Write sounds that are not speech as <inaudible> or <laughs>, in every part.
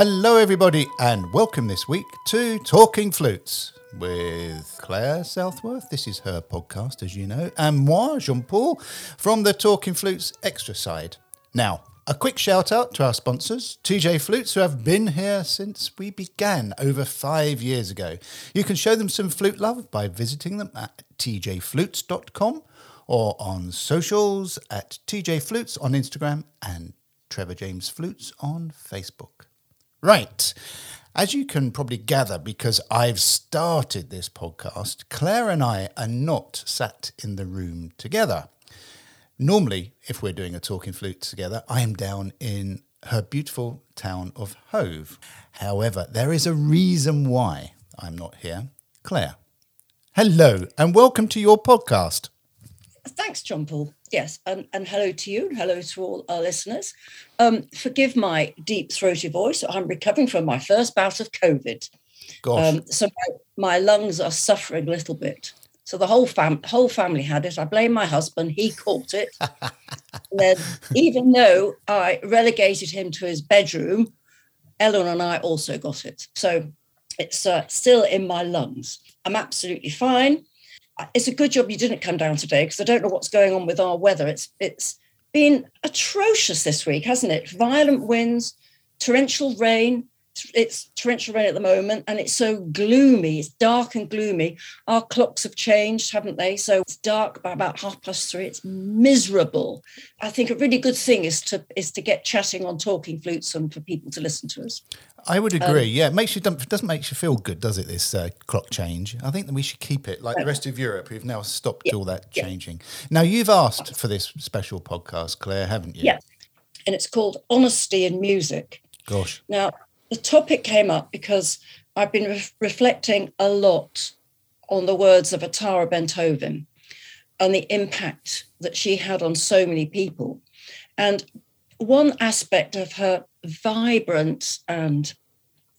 Hello, everybody, and welcome this week to Talking Flutes with Claire Southworth. This is her podcast, as you know, and moi, Jean Paul, from the Talking Flutes extra side. Now, a quick shout out to our sponsors, TJ Flutes, who have been here since we began over five years ago. You can show them some flute love by visiting them at tjflutes.com or on socials at tjflutes on Instagram and Trevor James Flutes on Facebook. Right. As you can probably gather, because I've started this podcast, Claire and I are not sat in the room together. Normally, if we're doing a talking flute together, I am down in her beautiful town of Hove. However, there is a reason why I'm not here. Claire, hello and welcome to your podcast. Thanks, John Paul. Yes, and, and hello to you, and hello to all our listeners. Um, forgive my deep throaty voice. I'm recovering from my first bout of COVID. Gosh. Um, so my, my, lungs are suffering a little bit. So the whole fam whole family had it. I blame my husband. He caught it. <laughs> then, even though I relegated him to his bedroom, Ellen and I also got it. So it's uh, still in my lungs. I'm absolutely fine it's a good job you didn't come down today because I don't know what's going on with our weather. It's it's been atrocious this week, hasn't it? Violent winds, torrential rain. It's torrential rain at the moment, and it's so gloomy. It's dark and gloomy. Our clocks have changed, haven't they? So it's dark by about half past three. It's miserable. I think a really good thing is to is to get chatting on talking flutes and for people to listen to us. I would agree. Um, yeah, it makes you doesn't make you feel good, does it? This uh, clock change. I think that we should keep it like the rest of Europe, who've now stopped yeah, all that changing. Yeah. Now you've asked for this special podcast, Claire, haven't you? Yeah, and it's called Honesty in Music. Gosh. Now the topic came up because I've been re- reflecting a lot on the words of Atarah Ben-Tovim and the impact that she had on so many people, and one aspect of her vibrant and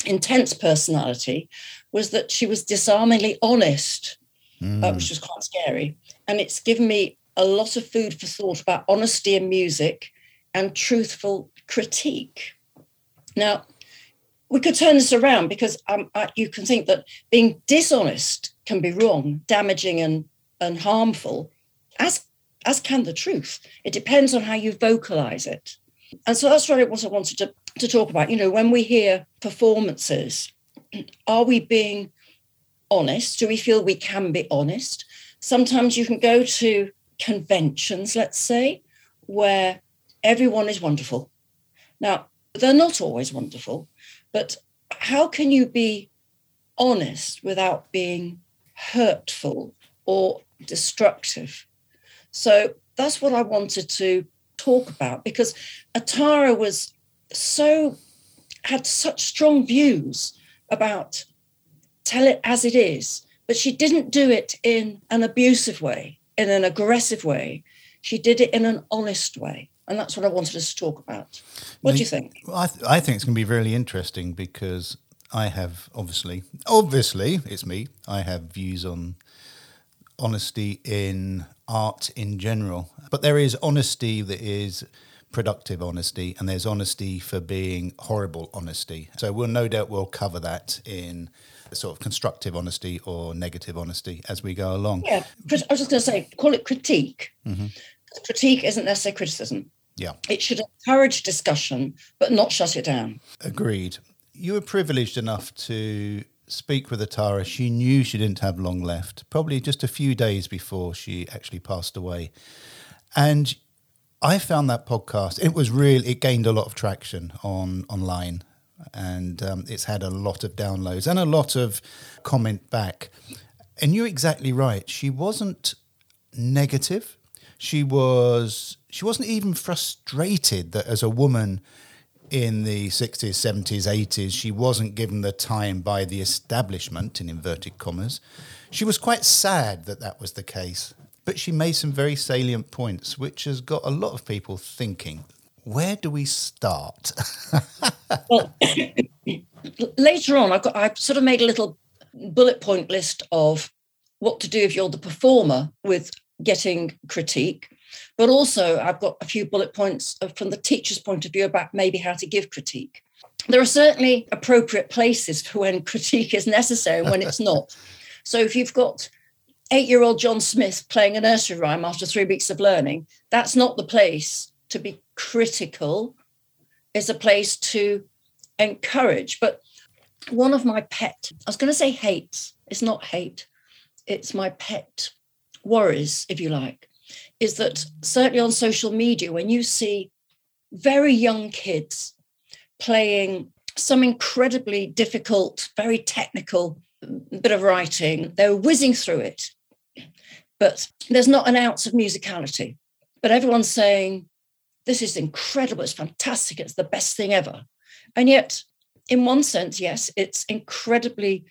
intense personality was that she was disarmingly honest, mm. uh, which was quite scary. And it's given me a lot of food for thought about honesty in music and truthful critique. Now, we could turn this around because um, uh, you can think that being dishonest can be wrong, damaging, and, and harmful, as, as can the truth. It depends on how you vocalize it. And so that's really what I wanted to, to talk about. You know, when we hear performances, <clears throat> are we being honest? Do we feel we can be honest? Sometimes you can go to conventions, let's say, where everyone is wonderful. Now, they're not always wonderful, but how can you be honest without being hurtful or destructive? So that's what I wanted to talk about because Atarah was so had such strong views about tell it as it is, but she didn't do it in an abusive way, in an aggressive way. She did it in an honest way. And that's what I wanted us to talk about. What do you think? I, th- I think it's going to be really interesting because I have obviously, obviously, it's me. I have views on honesty in art in general. But there is honesty that is productive honesty and there's honesty for being horrible honesty. So we'll no doubt we'll cover that in sort of constructive honesty or negative honesty as we go along. Yeah, I was just going to say, call it critique. Mm-hmm. Critique isn't necessarily criticism. Yeah. It should encourage discussion, but not shut it down. Agreed. You were privileged enough to speak with Atara, she knew she didn't have long left, probably just a few days before she actually passed away. And I found that podcast, it was really, it gained a lot of traction on online and um, it's had a lot of downloads and a lot of comment back. And you're exactly right. She wasn't negative. She was, she wasn't even frustrated that as a woman, in the 60s, 70s, 80s, she wasn't given the time by the establishment, in inverted commas. She was quite sad that that was the case, but she made some very salient points, which has got a lot of people thinking. Where do we start? <laughs> well, <coughs> later on, I've got, I sort of made a little bullet point list of what to do if you're the performer with getting critique but also, I've got a few bullet points from the teacher's point of view about maybe how to give critique. there are certainly appropriate places for when <laughs> critique is necessary and when it's not. So if you've got eight year old John Smith playing a nursery rhyme after three weeks of learning, that's not the place to be critical. It's a place to encourage. But one of my pet, I was going to say hates, it's not hate, it's my pet worries, if you like, is that certainly on social media, when you see very young kids playing some incredibly difficult, very technical bit of writing. They're whizzing through it, but there's not an ounce of musicality. But everyone's saying, This is incredible, it's fantastic, it's the best thing ever. And yet, in one sense, yes, it's incredibly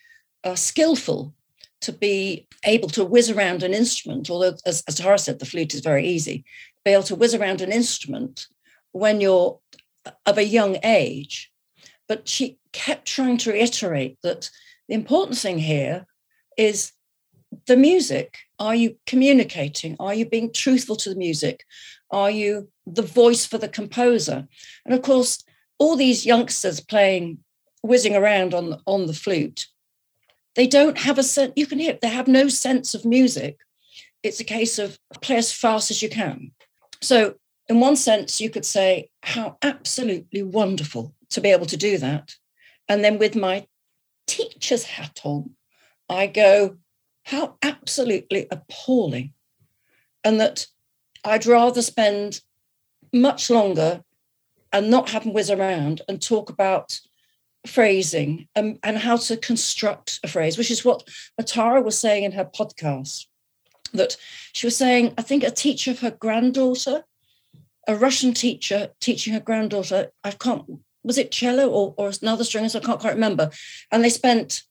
uh, skillful to be able to whiz around an instrument, although, as, as Tara said, the flute is very easy, be able to whiz around an instrument when you're of a young age. But she kept trying to reiterate that the important thing here is the music. Are you communicating? Are you being truthful to the music? Are you the voice for the composer? And of course, all these youngsters playing, whizzing around on, on the flute, they don't have a sense, you can hear they have no sense of music. It's a case of play as fast as you can. So in one sense, you could say, how absolutely wonderful to be able to do that. And then with my teacher's hat on, I go, how absolutely appalling. And that I'd rather spend much longer and not have them whiz around and talk about phrasing and, and how to construct a phrase, which is what Atarah was saying in her podcast. That she was saying, I think a teacher of her granddaughter a Russian teacher teaching her granddaughter, I can't, was it cello or, or another string? I can't quite remember. And they spent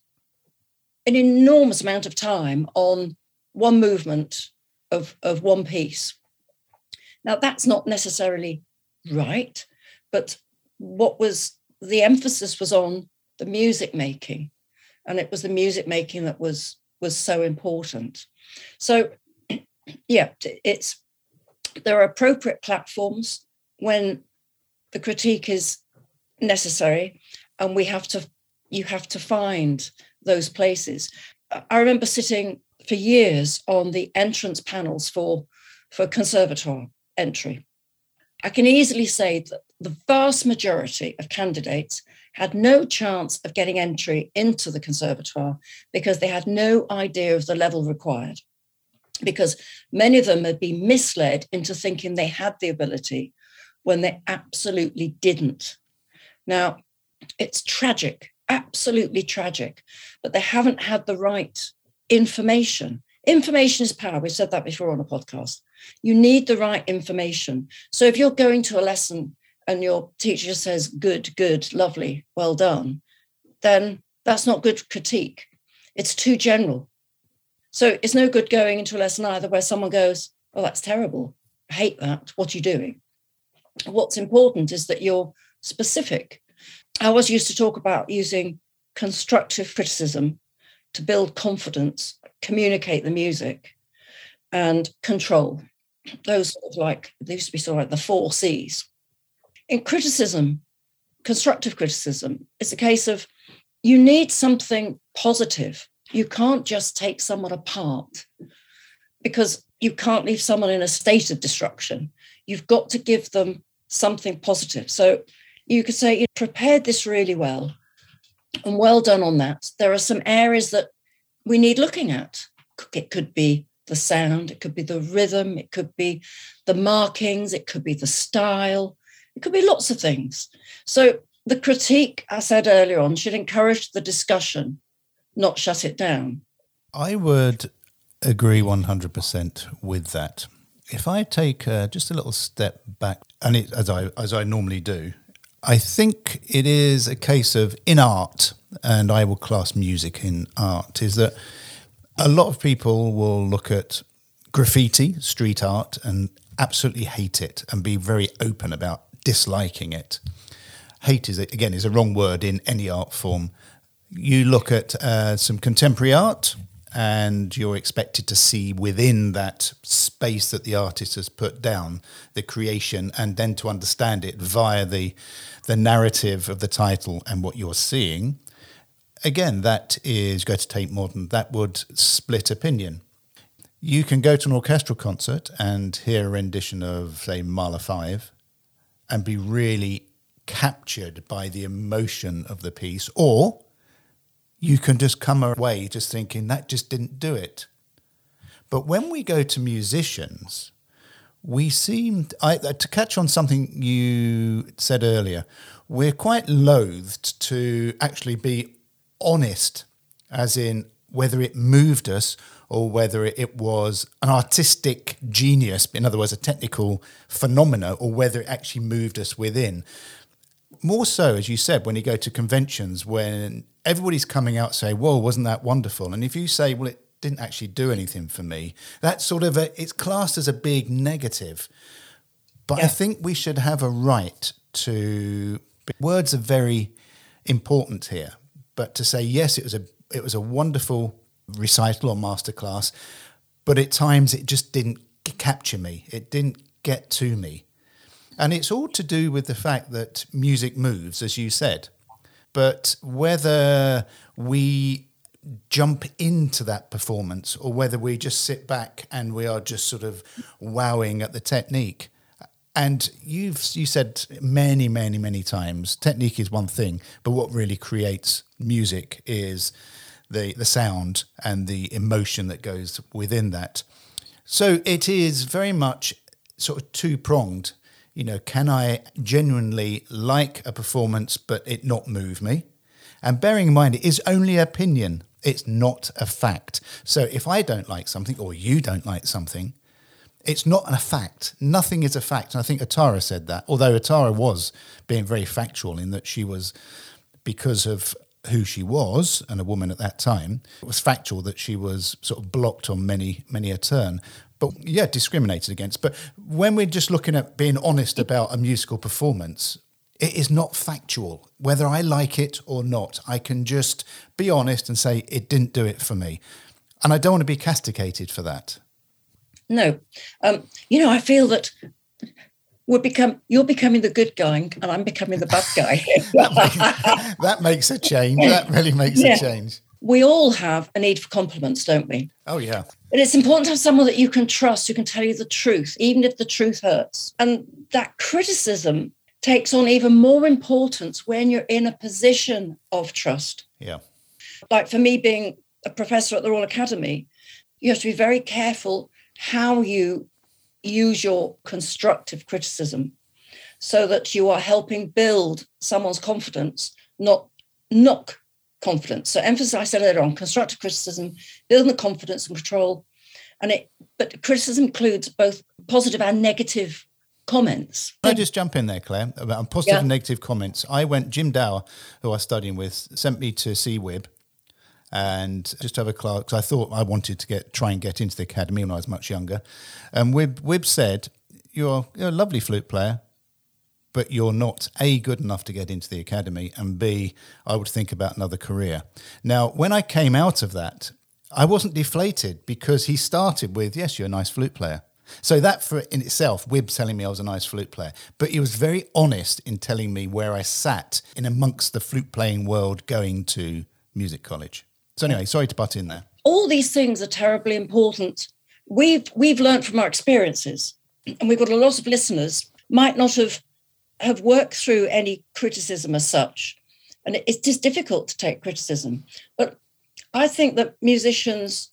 an enormous amount of time on one movement of, of one piece. Now, that's not necessarily right, but what was the emphasis was on the music making, and it was the music making that was was so important. So, <clears throat> yeah, it's there are appropriate platforms when the critique is necessary and we have to you have to find those places i remember sitting for years on the entrance panels for for conservatoire entry i can easily say that the vast majority of candidates had no chance of getting entry into the conservatoire because they had no idea of the level required because many of them had been misled into thinking they had the ability when they absolutely didn't. Now, it's tragic, absolutely tragic, but they haven't had the right information. Information is power. We've said that before on a podcast. You need the right information. So if you're going to a lesson and your teacher says, good, good, lovely, well done, then that's not good critique. It's too general. So it's no good going into a lesson either where someone goes, Oh, that's terrible. I hate that. What are you doing? What's important is that you're specific. I always used to talk about using constructive criticism to build confidence, communicate the music, and control. Those sort of like, they used to be sort of like the four C's. In criticism, constructive criticism, it's a case of you need something positive you can't just take someone apart because you can't leave someone in a state of destruction. You've got to give them something positive. So you could say, you prepared this really well and well done on that. There are some areas that we need looking at. It could be the sound, it could be the rhythm, it could be the markings, it could be the style, it could be lots of things. So the critique, I said earlier on, should encourage the discussion not shut it down. I would agree 100% with that. If I take uh, just a little step back, and it, as I as I normally do, I think it is a case of in art, and I will class music in art, is that a lot of people will look at graffiti, street art, and absolutely hate it and be very open about disliking it. Hate is again is a wrong word in any art form. You look at uh, some contemporary art and you're expected to see within that space that the artist has put down the creation and then to understand it via the the narrative of the title and what you're seeing. Again that is go to Tate Modern that would split opinion. You can go to an orchestral concert and hear a rendition of say Mahler 5 and be really captured by the emotion of the piece or you can just come away just thinking that just didn't do it. But when we go to musicians, we seem I, uh, to catch on something you said earlier. We're quite loathed to actually be honest, as in whether it moved us or whether it was an artistic genius, in other words, a technical phenomena, or whether it actually moved us within more so, as you said, when you go to conventions, when everybody's coming out say, "Whoa, wasn't that wonderful?" And if you say, "Well, it didn't actually do anything for me," that's sort of a it's classed as a big negative. But yeah. I think we should have a right to words are very important here. But to say yes, it was a it was a wonderful recital or masterclass, but at times it just didn't capture me. It didn't get to me. And it's all to do with the fact that music moves, as you said. But whether we jump into that performance or whether we just sit back and we are just sort of wowing at the technique. And you've you said many, many, many times, technique is one thing, but what really creates music is the the sound and the emotion that goes within that. So it is very much sort of two pronged you know, can I genuinely like a performance but it not move me? And bearing in mind, it is only opinion, it's not a fact. So if I don't like something or you don't like something, it's not a fact. Nothing is a fact. And I think Atarah said that, although Atarah was being very factual in that she was, because of who she was and a woman at that time, it was factual that she was sort of blocked on many, many a turn but yeah, discriminated against. But when we're just looking at being honest about a musical performance, it is not factual. Whether I like it or not, I can just be honest and say it didn't do it for me. And I don't want to be castigated for that. No. Um, you know, I feel that we're become you're becoming the good guy and I'm becoming the bad guy. <laughs> that, makes, that, makes, a change. That really makes yeah. a change we all have a need for compliments, don't we? Oh, yeah. And it's important to have someone that you can trust who can tell you the truth, even if the truth hurts. And that criticism takes on even more importance when you're in a position of trust. Yeah. Like for me, being a professor at the Royal Academy, you have to be very careful how you use your constructive criticism so that you are helping build someone's confidence, not knock confidence. So emphasis, I said earlier on, constructive criticism, building the confidence and control. And it, but criticism includes both positive and negative comments. Can I just jump in there, Claire, about positive yeah. and negative comments? I went, Jim Dower, who I was studying with, sent me to see Wibb and just have a class I thought I wanted to get try and get into the academy when I was much younger. And Wibb, Wibb said, you're, you're a lovely flute player, but you're not A, good enough to get into the academy, and B, I would think about another career. Now, when I came out of that, I wasn't deflated because he started with, Yes, you're a nice flute player. So that for in itself, Wibb telling me I was a nice flute player, but he was very honest in telling me where I sat in amongst the flute playing world going to music college. So anyway, sorry to butt in there. All these things are terribly important. We've we've learned from our experiences, and we've got a lot of listeners might not have have worked through any criticism as such. And it's just difficult to take criticism. But I think that musicians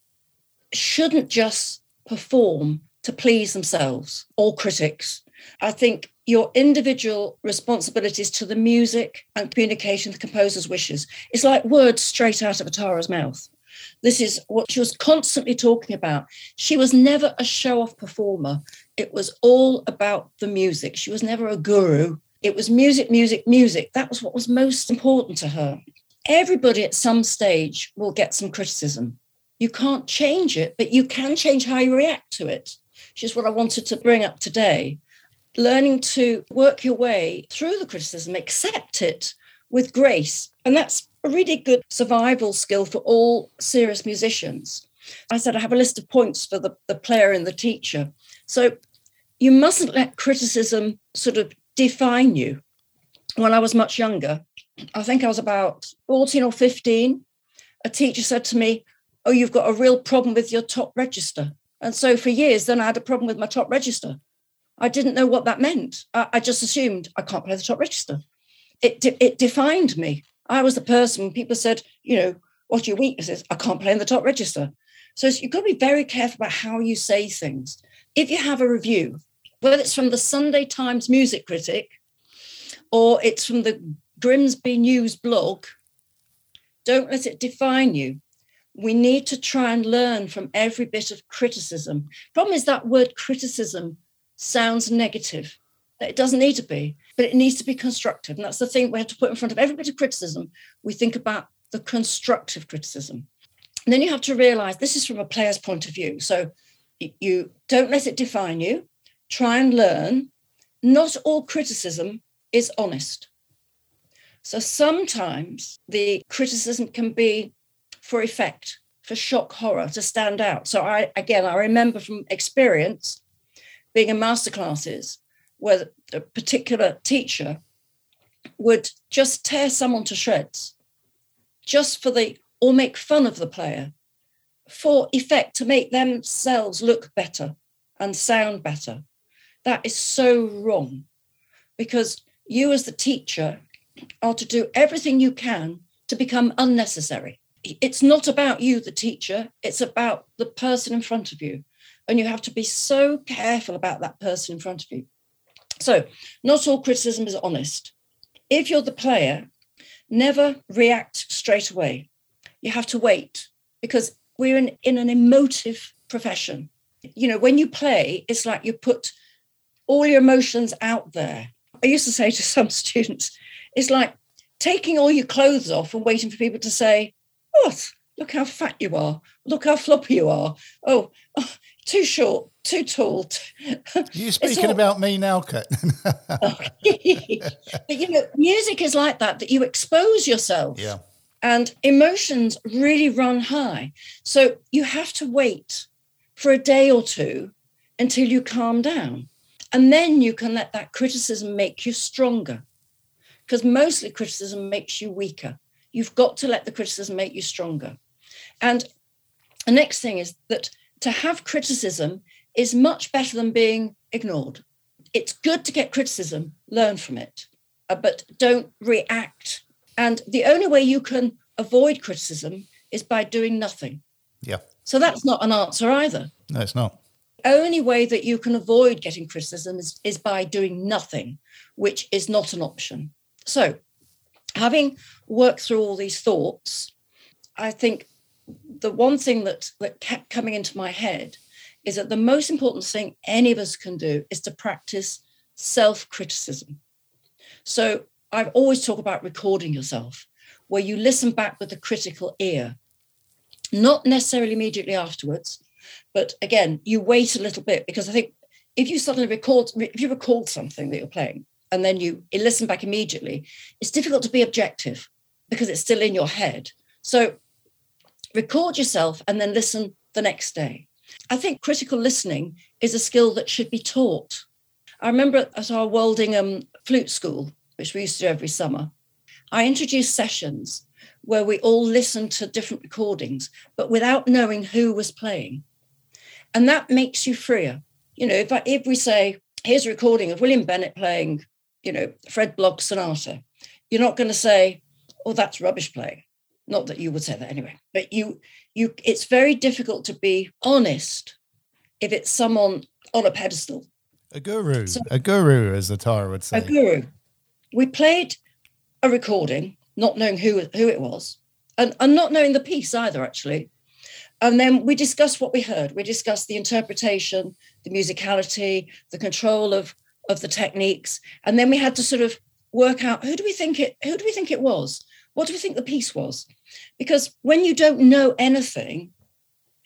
shouldn't just perform to please themselves or critics. I think your individual responsibilities to the music and communication, the composer's wishes, It's like words straight out of Atarah's mouth. This is what she was constantly talking about. She was never a show off performer. It was all about the music. She was never a guru. It was music, music, music. That was what was most important to her. Everybody at some stage will get some criticism. You can't change it, but you can change how you react to it, which is what I wanted to bring up today. Learning to work your way through the criticism, accept it with grace. And that's a really good survival skill for all serious musicians. I said I have a list of points for the, the player and the teacher. So you mustn't let criticism sort of define you. When I was much younger, I think I was about 14 or 15, a teacher said to me, Oh, you've got a real problem with your top register. And so for years, then I had a problem with my top register. I didn't know what that meant. I, I just assumed I can't play the top register. It, de- it defined me. I was the person people said, you know, what your weaknesses? I can't play in the top register. So you've got to be very careful about how you say things. If you have a review, whether it's from the Sunday Times music critic or it's from the Grimsby News blog, don't let it define you. We need to try and learn from every bit of criticism. Problem is that word criticism sounds negative. It doesn't need to be, but it needs to be constructive. And that's the thing we have to put in front of every bit of criticism. We think about the constructive criticism. And then you have to realize this is from a player's point of view. So you don't let it define you. Try and learn. Not all criticism is honest. So sometimes the criticism can be for effect, for shock horror, to stand out. So I again I remember from experience being in masterclasses where a particular teacher would just tear someone to shreds just for the or make fun of the player for effect to make themselves look better and sound better. That is so wrong because you, as the teacher, are to do everything you can to become unnecessary. It's not about you, the teacher, it's about the person in front of you. And you have to be so careful about that person in front of you. So, not all criticism is honest. If you're the player, never react straight away you have to wait because we're in, in an emotive profession. You know, when you play, it's like you put all your emotions out there. I used to say to <laughs> some students, it's like taking all your clothes off and waiting for people to say, What? Look how fat you are. Look how floppy you are. Oh, oh too short, too tall. You're speaking all... about me now, Kurt? <laughs> <laughs> but you know, music is like that, that you expose yourself. Yeah and emotions really run high. So you have to wait for a day or two until you calm down. And then you can let that criticism make you stronger. Because mostly criticism makes you weaker. You've got to let the criticism make you stronger. And the next thing is that to have criticism is much better than being ignored. It's good to get criticism, learn from it, uh, but don't react and the only way you can avoid criticism is by doing nothing. Yeah. So that's not an answer either. No, it's not. Only way that you can avoid getting criticism is, is by doing nothing, which is not an option. So, having worked through all these thoughts, I think the one thing that, that kept coming into my head is that the most important thing any of us can do is to practice self criticism. So, I've always talk about recording yourself, where you listen back with a critical ear, not necessarily immediately afterwards, but again, you wait a little bit because I think if you suddenly record, if you record something that you're playing and then you listen back immediately, it's difficult to be objective because it's still in your head. So record yourself and then listen the next day. I think critical listening is a skill that should be taught. I remember at our Woldingham flute school, which we used to do every summer, I introduced sessions where we all listened to different recordings, but without knowing who was playing. And that makes you freer. You know, if, I, if we say, here's a recording of William Bennett playing, you know, Fred Blogg Sonata, you're not going to say, oh, that's rubbish playing. Not that you would say that anyway, but you, you, it's very difficult to be honest if it's someone on a pedestal. A guru, so, a guru, as the Tara would say. A guru we played a recording, not knowing who who it was, and, and not knowing the piece either, actually. And then we discussed what we heard. We discussed the interpretation, the musicality, the control of of the techniques, and then we had to sort of work out who do we think it who do we think it was? What do we think the piece was? Because when you don't know anything,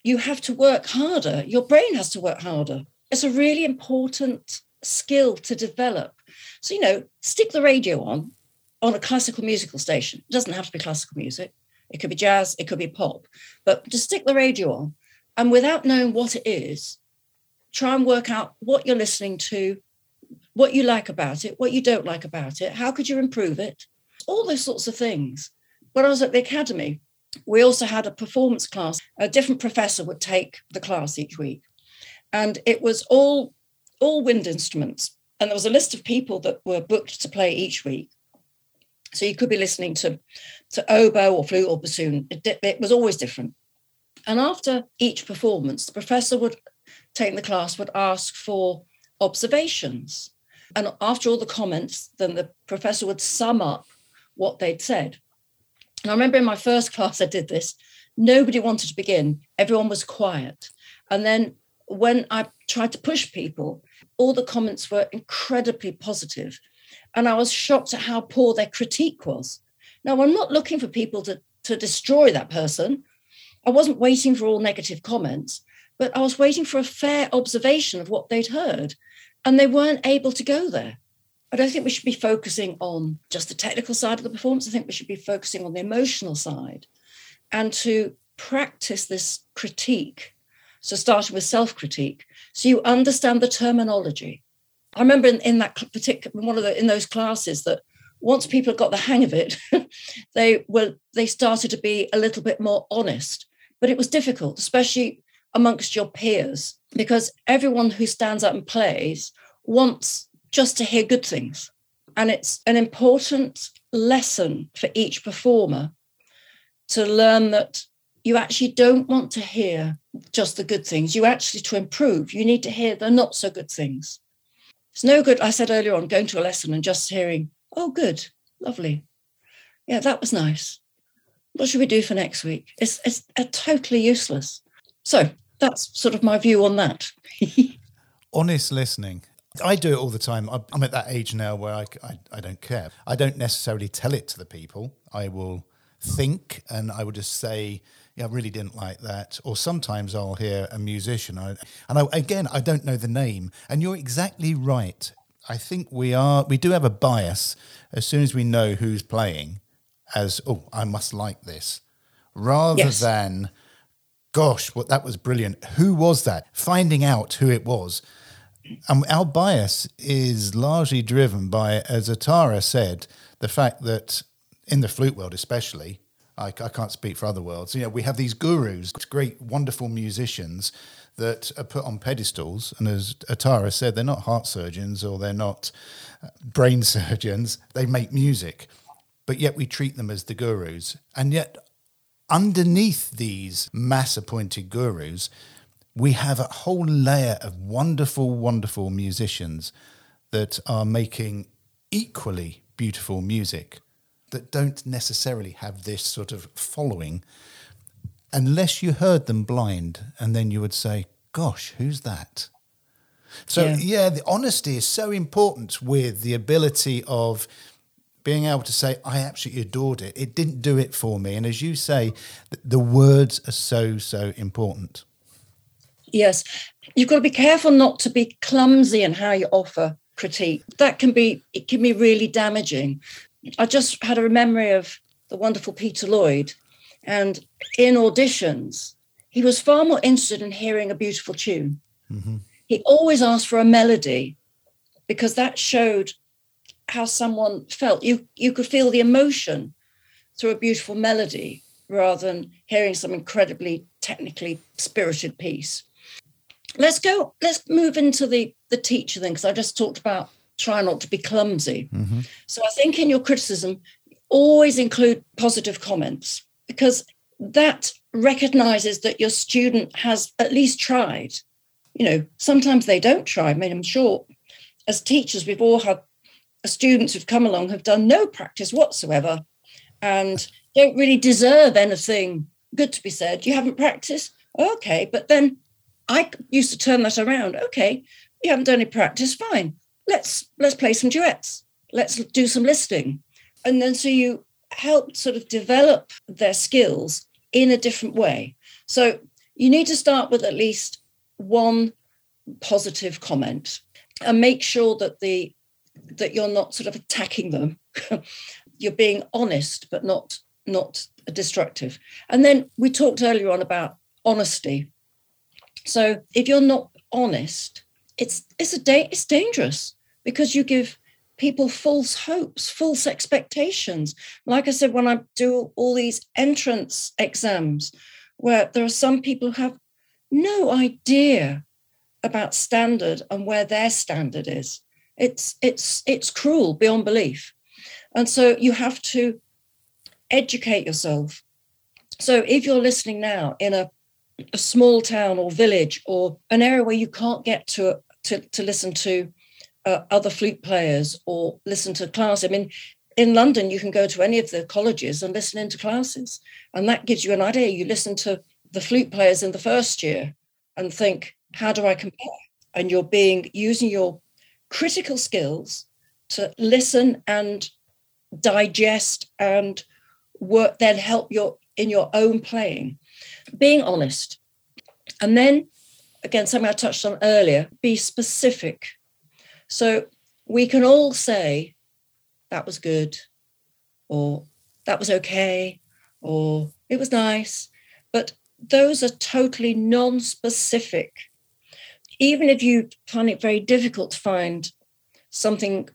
you have to work harder. Your brain has to work harder. It's a really important skill to develop so, you know, stick the radio on on a classical musical station. It doesn't have to be classical music. It could be jazz, it could be pop, but just stick the radio on and without knowing what it is, try and work out what you're listening to, what you like about it, what you don't like about it, how could you improve it, all those sorts of things. When I was at the academy, we also had a performance class. A different professor would take the class each week. And it was all all wind instruments. And there was a list of people that were booked to play each week. So you could be listening to, to oboe or flute or bassoon. It, it was always different. And after each performance, the professor would take the class, would ask for observations. And after all the comments, then the professor would sum up what they'd said. And I remember in my first class, I did this. Nobody wanted to begin, everyone was quiet. And then when I tried to push people, all the comments were incredibly positive. And I was shocked at how poor their critique was. Now, I'm not looking for people to, to destroy that person. I wasn't waiting for all negative comments, but I was waiting for a fair observation of what they'd heard. And they weren't able to go there. I don't think we should be focusing on just the technical side of the performance. I think we should be focusing on the emotional side and to practice this critique. So, starting with self critique, so you understand the terminology. I remember in, in that particular one of the in those classes that once people got the hang of it, <laughs> they were they started to be a little bit more honest. But it was difficult, especially amongst your peers, because everyone who stands up and plays wants just to hear good things. And it's an important lesson for each performer to learn that you actually don't want to hear just the good things. You actually, to improve, you need to hear the not so good things. It's no good, I said earlier on, going to a lesson and just hearing, oh, good, lovely. Yeah, that was nice. What should we do for next week? It's, it's uh, totally useless. So that's sort of my view on that. <laughs> Honest listening. I do it all the time. I'm at that age now where I, I, I, don't care. I don't necessarily tell it to the people. I will think and I will just say, yeah, I really didn't like that. Or sometimes I'll hear a musician. I, and I, again, I don't know the name. And you're exactly right. I think we are, we do have a bias as soon as we know who's playing as, oh, I must like this, rather yes. than, gosh, what that was brilliant. Who was that? Finding out who it was and our bias is largely driven by, as Atarah said, the fact that in the flute world, especially, I, I can't speak for other worlds. You know, we have these gurus, great, wonderful musicians that are put on pedestals, and as Atarah said, they're not heart surgeons or they're not uh, brain <laughs> surgeons. They make music, but yet we treat them as the gurus, and yet underneath these mass-appointed gurus we have a whole layer of wonderful, wonderful musicians that are making equally beautiful music that don't necessarily have this sort of following unless you heard them blind and then you would say, Gosh, who's that? So, yeah. yeah, the honesty is so important with the ability of being able to say, I absolutely adored it. It didn't do it for me. And as you say, the words are so, so important. Yes. You've got to be careful not to be clumsy in how you offer critique. That can be it can be really damaging. I just had a memory of the wonderful Peter Lloyd. And in auditions, he was far more interested in hearing a beautiful tune. Mm-hmm. He always asked for a melody because that showed how someone felt. You you could feel the emotion through a beautiful melody rather than hearing some incredibly technically spirited piece let's go let's move into the the teacher then because i just talked about try not to be clumsy. Mm-hmm. so i think in your criticism always include positive comments because that recognizes that your student has at least tried. You know sometimes they don't try i mean i'm sure as teachers we've all had students who've come along have done no practice whatsoever and don't really deserve anything good to be said. You haven't practiced? Okay but then I used to turn that around. Okay, you haven't done any practice, fine. Let's let's play some duets. Let's do some listening. And then so you help sort of develop their skills in a different way. So you need to start with at least one positive comment and make sure that the that you're not sort of attacking them <laughs> you're being honest, but not not destructive. And then we talked earlier on about honesty. So if you're not honest, it's it's a da- it's dangerous because you give people false hopes, false expectations. Like I said, when I do all these entrance exams, where there are some people who have no idea about standard and where their standard is. It's it's it's cruel beyond belief. And so you have to educate yourself. So if you're listening now in a, a small town or village or an area where you can't get to to, to listen to uh, other flute players or listen to class. I mean, in London, you can go to any of the colleges and listen into classes, and that gives you an idea. You listen to the flute players in the first year and think, how do I compare? And you're being using your critical skills to listen and digest and work, then help your in your own playing. Being honest. And then again, something I touched on earlier, be specific. So we can all say that was good, or that was okay, or it was nice, but those are totally non specific. Even if you find it very difficult to find something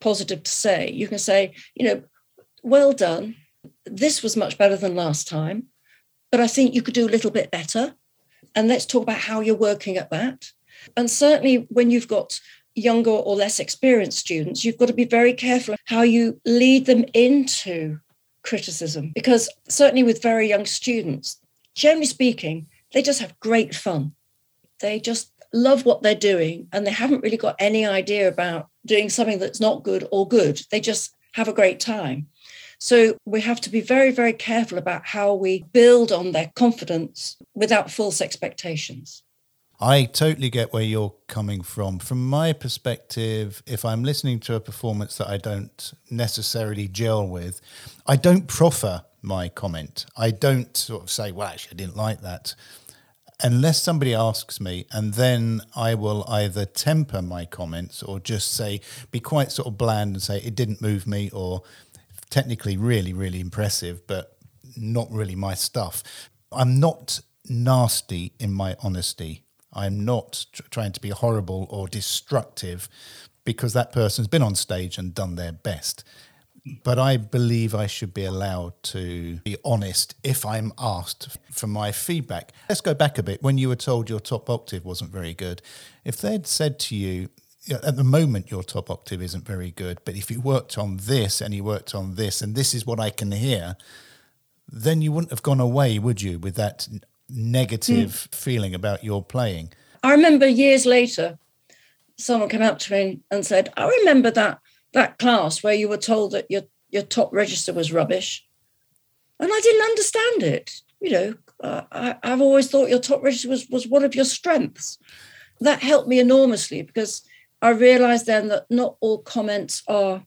positive to say, you can say, you know, well done. This was much better than last time, but I think you could do a little bit better. And let's talk about how you're working at that. And certainly when you've got younger or less experienced students, you've got to be very careful how you lead them into criticism. Because certainly with very young students, generally speaking, they just have great fun. They just love what they're doing and they haven't really got any idea about doing something that's not good or good. They just have a great time. So we have to be very, very careful about how we build on their confidence without false expectations. I totally get where you're coming from. From my perspective, if I'm listening to a performance that I don't necessarily gel with, I don't proffer my comment. I don't sort of say, well, actually, I didn't like that. Unless somebody asks me, and then I will either temper my comments or just say, be quite sort of bland and say, it didn't move me, or technically really, really impressive, but not really my stuff. I'm not nasty in my honesty. I'm not tr- trying to be horrible or destructive because that person's been on stage and done their best. But I believe I should be allowed to be honest if I'm asked for my feedback. Let's go back a bit. When you were told your top octave wasn't very good, if they'd said to you, at the moment your top octave isn't very good, but if you worked on this and you worked on this and this is what I can hear, then you wouldn't have gone away, would you, with that negative mm. feeling about your playing? I remember years later, someone came up to me and said, "I remember that that class where you were told that your your top register was rubbish," and I didn't understand it. You know, uh, I, I've always thought your top register was was one of your strengths. That helped me enormously because I realized then that not all comments are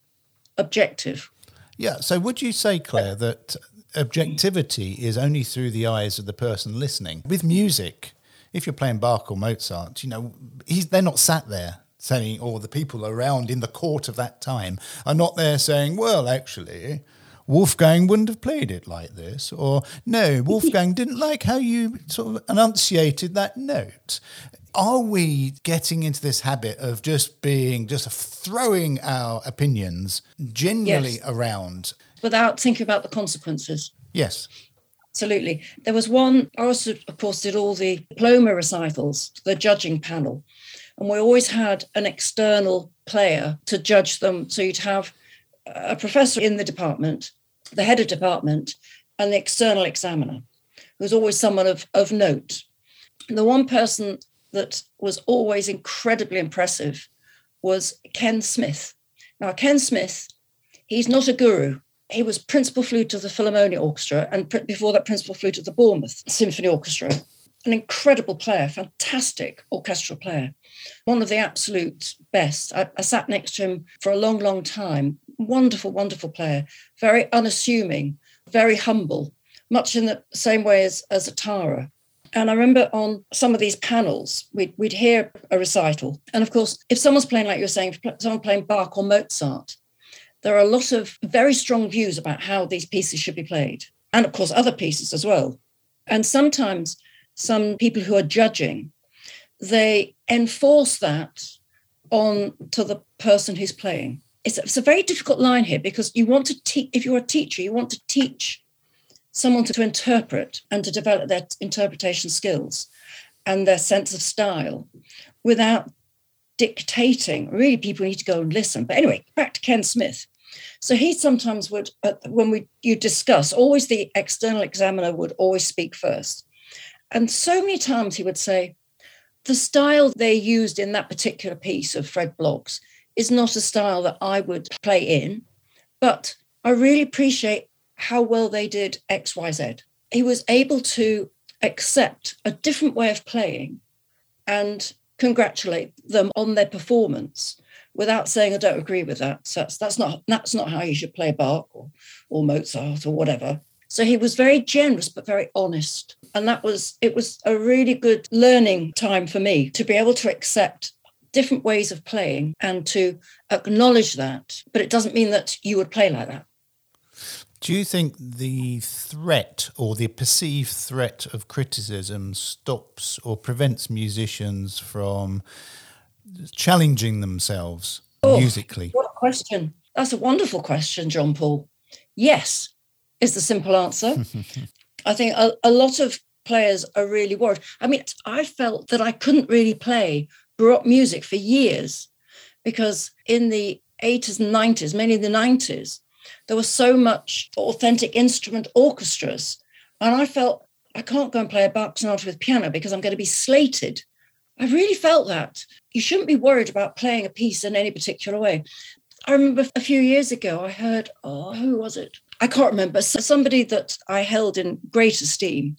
objective. Yeah. So would you say, Claire, that objectivity is only through the eyes of the person listening? With music, if you're playing Bach or Mozart, you know, they're not sat there saying, or the people around in the court of that time are not there saying, well, actually, Wolfgang wouldn't have played it like this, or no, Wolfgang didn't like how you sort of enunciated that note are we getting into this habit of just being just throwing our opinions genuinely yes. around? Without thinking about the consequences. Yes. Absolutely. There was one i also of course did all the diploma recitals the judging panel. And we always had an external player to judge them. So you'd have a professor in the department the head of department and the external examiner. Who was always someone of, of note. The one person that was always incredibly impressive was Ken Smith. Now, Ken Smith, he's not a guru. He was principal flute of the Philharmonia Orchestra and before that, principal flute of the Bournemouth Symphony Orchestra. An incredible player, fantastic orchestral player, one of the absolute best. I, I sat next to him for a long, long time. Wonderful, wonderful player, very unassuming, very humble, much in the same way as, as Atarah. And I remember on some of these panels, we'd, we'd hear a recital. And of course, if someone's playing, like you're saying, someone playing Bach or Mozart, there are a lot of very strong views about how these pieces should be played, and of course, other pieces as well. And sometimes some people who are judging, they enforce that on to the person who's playing. It's, it's a very difficult line here because you want to teach, if you're a teacher, you want to teach someone to, to interpret and to develop their interpretation skills and their sense of style without dictating. Really, people need to go and listen. But anyway, back to Ken Smith. So he sometimes would, uh, when we you discuss, always the external examiner would always speak first, and so many times he would say, the style they used in that particular piece of Fred Bloggs is not a style that I would play in, but I really appreciate how well they did X, Y, Z. He was able to accept a different way of playing and congratulate them on their performance without saying I don't agree with that. So that's that's not that's not how you should play Bach or, or Mozart or whatever. So he was very generous but very honest. And that was it was a really good learning time for me to be able to accept different ways of playing and to acknowledge that. But it doesn't mean that you would play like that. Do you think the threat or the perceived threat of criticism stops or prevents musicians from challenging themselves oh, musically? What a question. That's a wonderful question, John Paul. Yes, is the simple answer. <laughs> I think a, a lot of players are really worried. I mean, I felt that I couldn't really play Baroque music for years because in the 80s and 90s, mainly in the 90s, there was so much authentic instrument orchestras. And I felt I can't go and play a Bach sonata with piano because I'm going to be slated. I really felt that. You shouldn't be worried about playing a piece in any particular way. I remember a few years ago, I heard, oh, who was it? I can't remember. Somebody that I held in great esteem.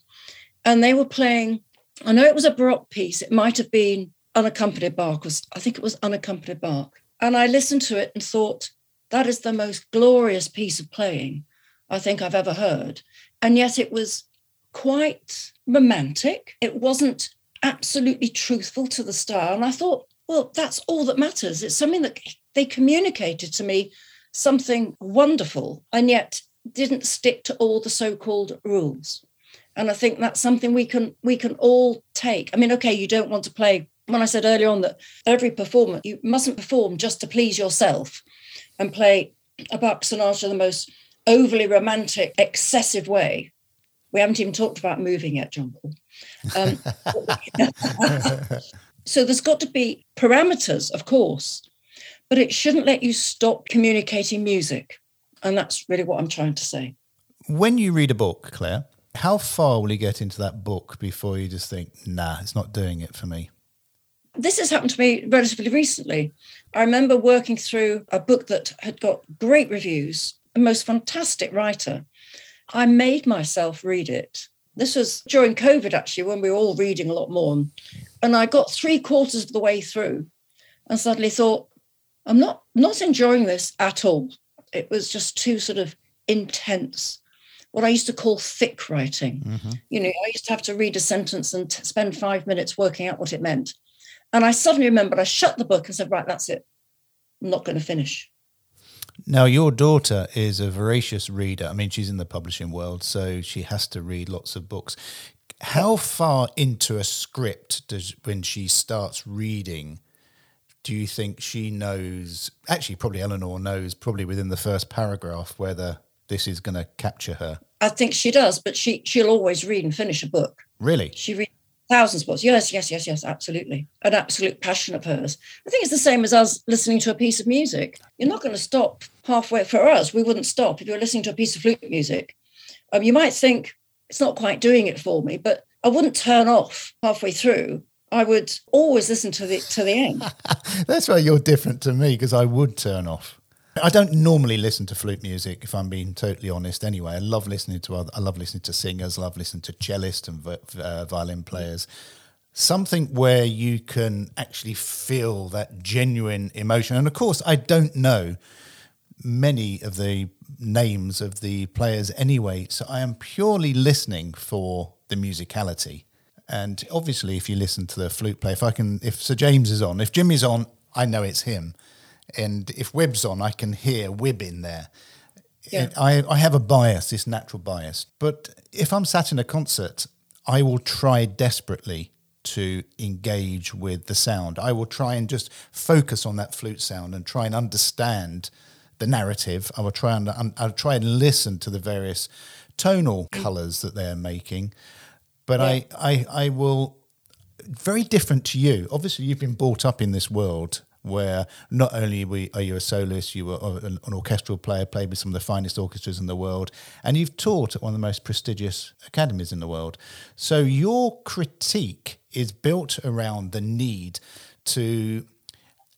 And they were playing, I know it was a Baroque piece. It might have been unaccompanied Bach, was I think it was unaccompanied Bach. And I listened to it and thought, that is the most glorious piece of playing I think I've ever heard. And yet it was quite romantic. It wasn't absolutely truthful to the style. And I thought, well, that's all that matters. It's something that they communicated to me something wonderful and yet didn't stick to all the so-called rules. And I think that's something we can we can all take. I mean, okay, you don't want to play when I said earlier on that every performer, you mustn't perform just to please yourself and play a Bach sonata the most overly romantic, excessive way. We haven't even talked about moving yet, John Paul. Um, <laughs> so there's got to be parameters, of course, but it shouldn't let you stop communicating music. And that's really what I'm trying to say. When you read a book, Claire, how far will you get into that book before you just think, nah, it's not doing it for me? This has happened to me relatively recently. I remember working through a book that had got great reviews, a most fantastic writer. I made myself read it. This was during COVID, actually, when we were all reading a lot more. And I got three quarters of the way through and suddenly thought, I'm not not enjoying this at all. It was just too sort of intense. What I used to call thick writing. Mm-hmm. You know, I used to have to read a sentence and t- spend five minutes working out what it meant. And I suddenly remembered I shut the book and said, right, that's it. I'm not going to finish. Now, your daughter is a voracious reader. I mean, she's in the publishing world, so she has to read lots of books. How far into a script does when she starts reading? Do you think she knows? Actually, probably Eleanor knows. Probably within the first paragraph whether this is going to capture her. I think she does, but she she'll always read and finish a book. Really? She reads thousands spots. Yes, yes, yes, yes, absolutely. An absolute passion of hers. I think it's the same as us listening to a piece of music. You're not going to stop halfway. For us, we wouldn't stop if you were listening to a piece of flute music. Um, you might think it's not quite doing it for me, but I wouldn't turn off halfway through. I would always listen to the to the end. <laughs> That's why you're different to me because I would turn off. I don't normally listen to flute music, if I'm being totally honest. Anyway, I love listening to other, I love listening to singers. Love listening to cellists and uh, violin players. Something where you can actually feel that genuine emotion. And of course, I don't know many of the names of the players anyway, so I am purely listening for the musicality. And obviously, if you listen to the flute player, if I can, if Sir James is on, if Jimmy's on, I know it's him and if Wibb's on, I can hear web in there. Yeah. I, I have a bias, this natural bias. But if I'm sat in a concert, I will try desperately to engage with the sound. I will try and just focus on that flute sound and try and understand the narrative. I will try and I'll try and listen to the various tonal mm. colours that they're making. But Yeah. I, I I will very different to you. Obviously, you've been brought up in this world where not only we, are you a soloist, you were an, an orchestral player, played with some of the finest orchestras in the world, and you've taught at one of the most prestigious academies in the world. So your critique is built around the need to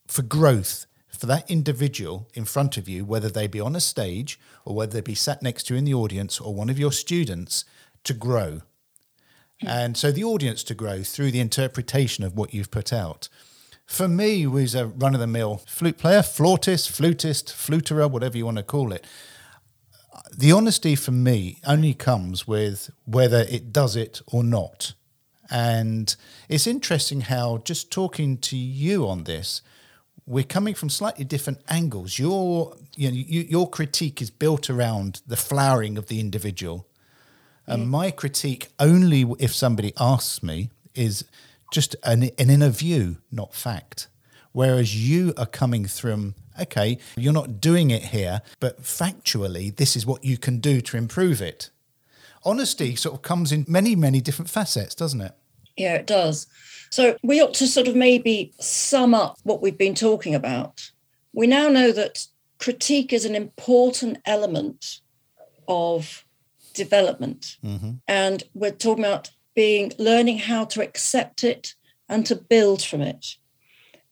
for growth for that individual in front of you, whether they be on a stage or whether they be sat next to you in the audience or one of your students, to grow. And so the audience to grow through the interpretation of what you've put out. For me, who's a run of the mill flute player, flautist, flutist, fluterer, whatever you want to call it, the honesty for me only comes with whether it does it or not. And it's interesting how just talking to you on this, we're coming from slightly different angles. Your you know, you, your critique is built around the flowering of the individual, and my critique only if somebody asks me is just an, an inner view, not fact. Whereas you are coming from, okay, you're not doing it here, but factually, this is what you can do to improve it. Honesty sort of comes in many, many different facets, doesn't it? Yeah, it does. So we ought to sort of maybe sum up what we've been talking about. We now know that critique is an important element of development. Mm-hmm. And we're talking about being learning how to accept it and to build from it.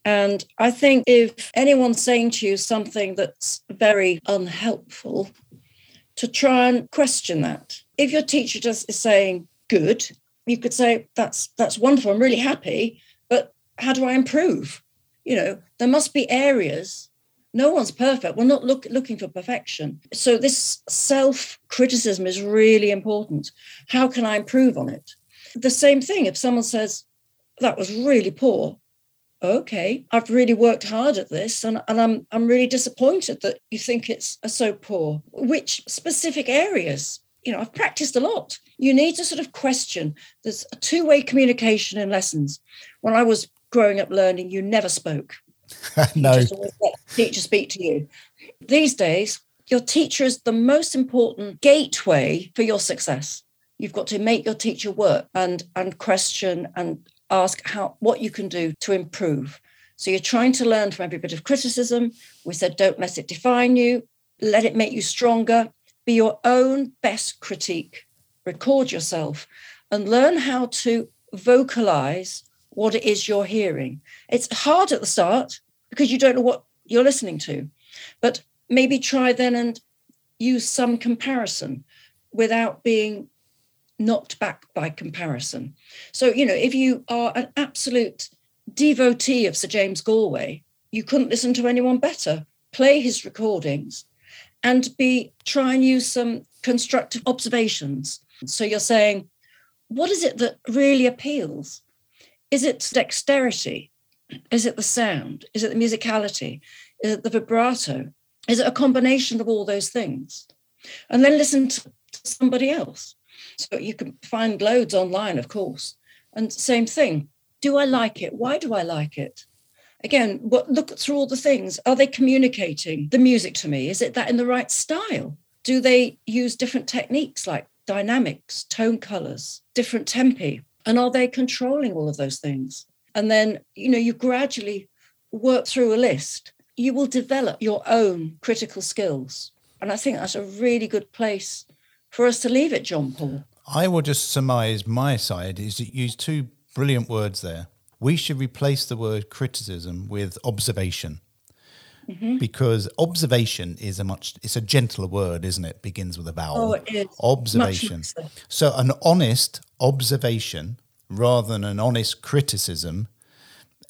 And I think if anyone's saying to you something that's very unhelpful, to try and question that. If your teacher just is saying good, you could say that's that's wonderful. I'm really happy, but how do I improve? You know, there must be areas. No one's perfect. We're not look, looking for perfection. So this self criticism is really important. How can I improve on it? The same thing. If someone says that was really poor, okay, I've really worked hard at this and, and I'm I'm really disappointed that you think it's uh, so poor. Which specific areas? You know, I've practiced a lot. You need to sort of question. There's a two-way communication in lessons. When I was growing up learning, you never spoke. <laughs> no. Just always let the teacher speak to you. These days, your teacher is the most important gateway for your success. You've got to make your teacher work and and question and ask how what you can do to improve. So you're trying to learn from every bit of criticism. We said don't let it define you, let it make you stronger. Be your own best critique. Record yourself and learn how to vocalize what it is you're hearing. It's hard at the start because you don't know what you're listening to, but maybe try then and use some comparison without being knocked back by comparison. So, you know, if you are an absolute devotee of Sir James Galway, you couldn't listen to anyone better. Play his recordings and be try and use some constructive observations. So you're saying, what is it that really appeals? Is it dexterity? Is it the sound? Is it the musicality? Is it the vibrato? Is it a combination of all those things? And then listen to somebody else. So you can find loads online, of course. And same thing. Do I like it? Why do I like it? Again, what, look through all the things. Are they communicating the music to me? Is it that in the right style? Do they use different techniques like dynamics, tone colors, different tempi? And are they controlling all of those things? And then, you know, you gradually work through a list. You will develop your own critical skills. And I think that's a really good place for us to leave it, John Paul. I will just surmise my side is that you use two brilliant words there. We should replace the word criticism with observation. Mm-hmm. Because observation is a much it's a gentler word, isn't it? Begins with a vowel. Oh, it is. Observation. So an honest observation rather than an honest criticism,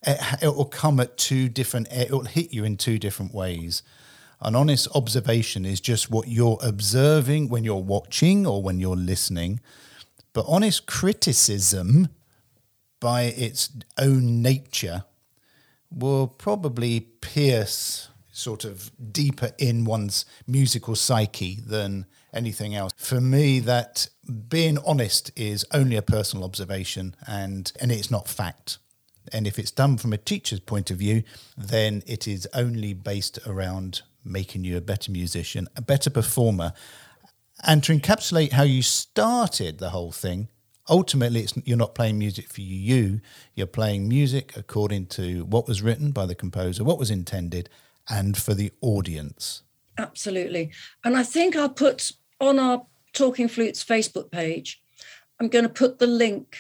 it, it will come at two different. It will hit you in two different ways. An honest observation is just what you're observing when you're watching or when you're listening. But honest criticism, by its own nature, will probably pierce sort of deeper in one's musical psyche than anything else. For me, that being honest is only a personal observation and, and it's not fact. And if it's done from a teacher's point of view, then it is only based around making you a better musician, a better performer. And to encapsulate how you started the whole thing, ultimately you're not playing music for you, you're playing music according to what was written by the composer, what was intended, and for the audience. Absolutely. And I think I'll put on our Talking Flutes Facebook page, I'm going to put the link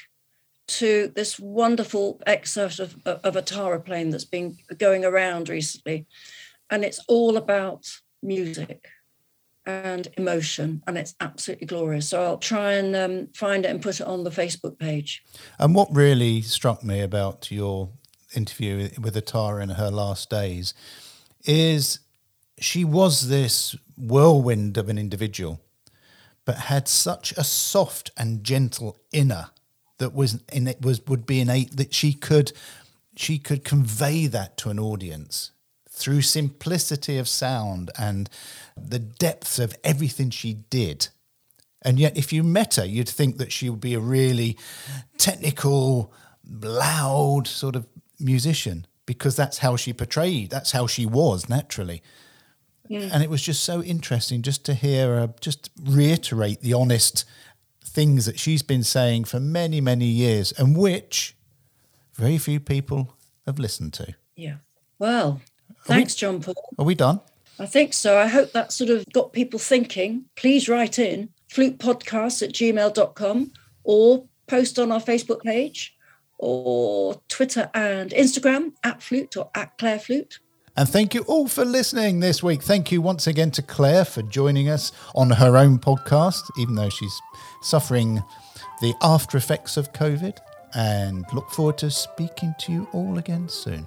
to this wonderful excerpt of, of Atarah playing that's been going around recently. And it's all about music and emotion, and it's absolutely glorious. So I'll try and um, find it and put it on the Facebook page. And what really struck me about your interview with Atarah in her last days is she was this whirlwind of an individual, but had such a soft and gentle inner that was in it was would be innate that she could she could convey that to an audience through simplicity of sound and the depth of everything she did. And yet, if you met her, you'd think that she would be a really technical, loud sort of musician because that's how she portrayed, that's how she was naturally. Yeah. And it was just so interesting just to hear her just reiterate the honest things that she's been saying for many, many years and which very few people have listened to. Yeah. Well, thanks, we, John Paul. Are we done? I think so. I hope that sort of got people thinking. Please write in flutepodcast at gmail.com or post on our Facebook page or Twitter and Instagram at flute or at Claire Flute. And thank you all for listening this week. Thank you once again to Claire for joining us on her own podcast, even though she's suffering the after effects of COVID. And look forward to speaking to you all again soon.